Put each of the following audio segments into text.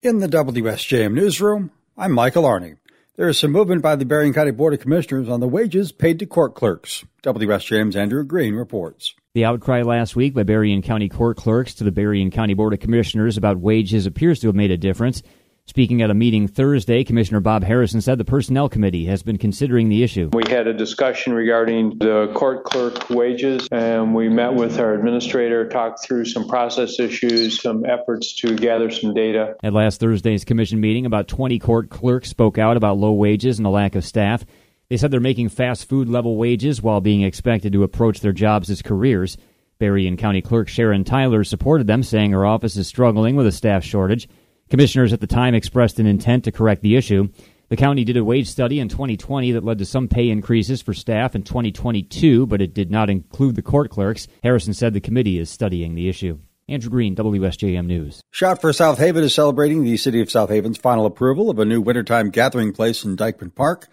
In the WSJM newsroom, I'm Michael Arney. There is some movement by the Berrien County Board of Commissioners on the wages paid to court clerks. WSJM's Andrew Green reports. The outcry last week by Berrien County court clerks to the Berrien County Board of Commissioners about wages appears to have made a difference. Speaking at a meeting Thursday, Commissioner Bob Harrison said the Personnel Committee has been considering the issue. We had a discussion regarding the court clerk wages, and we met with our administrator, talked through some process issues, some efforts to gather some data. At last Thursday's commission meeting, about 20 court clerks spoke out about low wages and a lack of staff. They said they're making fast food level wages while being expected to approach their jobs as careers. Berrien County Clerk Sharon Tyler supported them, saying her office is struggling with a staff shortage. Commissioners at the time expressed an intent to correct the issue. The county did a wage study in 2020 that led to some pay increases for staff in 2022, but it did not include the court clerks. Harrison said the committee is studying the issue. Andrew Green, WSJM News. Shout for South Haven is celebrating the City of South Haven's final approval of a new wintertime gathering place in Dyckman Park.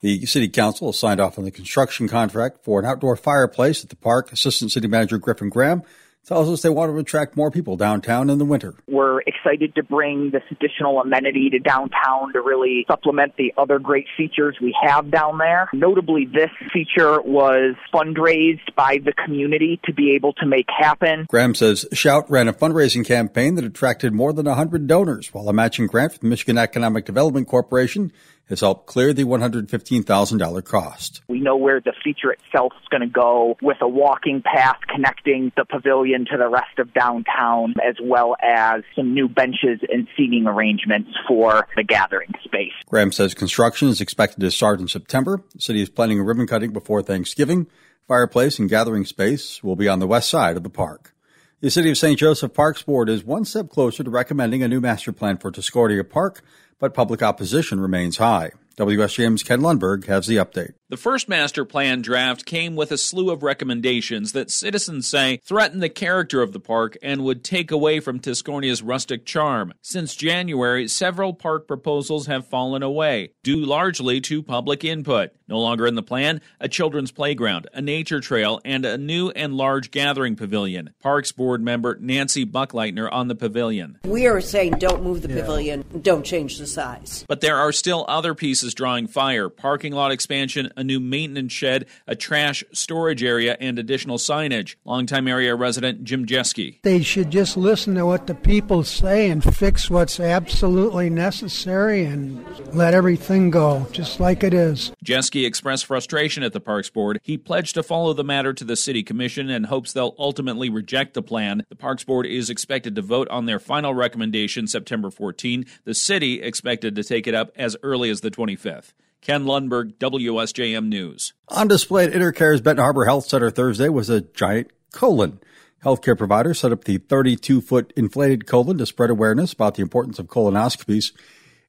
The City Council has signed off on the construction contract for an outdoor fireplace at the park. Assistant City Manager Griffin Graham tells us they want to attract more people downtown in the winter. We're excited to bring this additional amenity to downtown to really supplement the other great features we have down there. Notably, this feature was fundraised by the community to be able to make happen. Graham says Shout ran a fundraising campaign that attracted more than 100 donors, while a matching grant from the Michigan Economic Development Corporation has helped clear the $115,000 cost. We know where the feature itself is going to go with a walking path connecting the pavilion to the rest of downtown, as well as some new benches and seating arrangements for the gathering space. Graham says construction is expected to start in September. The city is planning a ribbon cutting before Thanksgiving. Fireplace and gathering space will be on the west side of the park. The City of St. Joseph Parks Board is one step closer to recommending a new master plan for Tiscornia Park but public opposition remains high. WSJM's Ken Lundberg has the update. The first master plan draft came with a slew of recommendations that citizens say threaten the character of the park and would take away from Tiscornia's rustic charm. Since January, several park proposals have fallen away, due largely to public input. No longer in the plan, a children's playground, a nature trail, and a new and large gathering pavilion. Parks Board member Nancy Buckleitner on the pavilion. We are saying don't move the yeah. pavilion, don't change the size. But there are still other pieces drawing fire parking lot expansion, a new maintenance shed, a trash storage area, and additional signage. Longtime area resident Jim Jeske. They should just listen to what the people say and fix what's absolutely necessary and let everything go, just like it is. Jeske expressed frustration at the Parks Board. He pledged to follow the matter to the City Commission and hopes they'll ultimately reject the plan. The Parks Board is expected to vote on their final recommendation September 14. The city expected to take it up as early as the 25th. Ken Lundberg, WSJM News. On display at Intercare's Benton Harbor Health Center Thursday was a giant colon. Healthcare providers set up the 32 foot inflated colon to spread awareness about the importance of colonoscopies.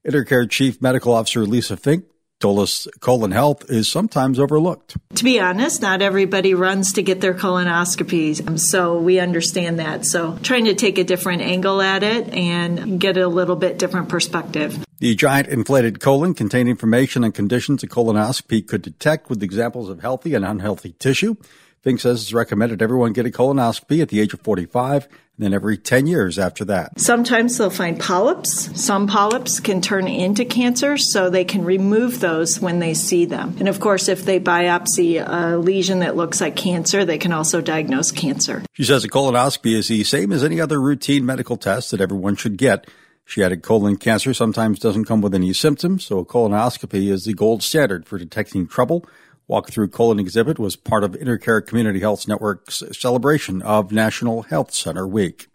Intercare Chief Medical Officer Lisa Fink told us colon health is sometimes overlooked. To be honest, not everybody runs to get their colonoscopies, um, so we understand that. So trying to take a different angle at it and get a little bit different perspective. The giant inflated colon contained information on conditions a colonoscopy could detect with examples of healthy and unhealthy tissue. Fink says it's recommended everyone get a colonoscopy at the age of 45 and then every 10 years after that. Sometimes they'll find polyps. Some polyps can turn into cancer, so they can remove those when they see them. And of course, if they biopsy a lesion that looks like cancer, they can also diagnose cancer. She says a colonoscopy is the same as any other routine medical test that everyone should get. She added colon cancer sometimes doesn't come with any symptoms, so a colonoscopy is the gold standard for detecting trouble Walk Through Colon exhibit was part of Intercare Community Health Network's celebration of National Health Center Week.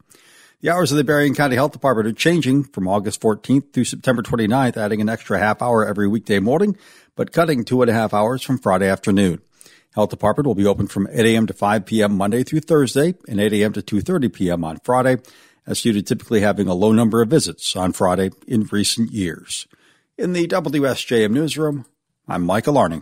The hours of the Berrien County Health Department are changing from August 14th through September 29th, adding an extra half hour every weekday morning, but cutting two and a half hours from Friday afternoon. Health Department will be open from 8 a.m. to 5 p.m. Monday through Thursday and 8 a.m. to 2.30 p.m. on Friday, as due to typically having a low number of visits on Friday in recent years. In the WSJM newsroom, I'm Michael Arney.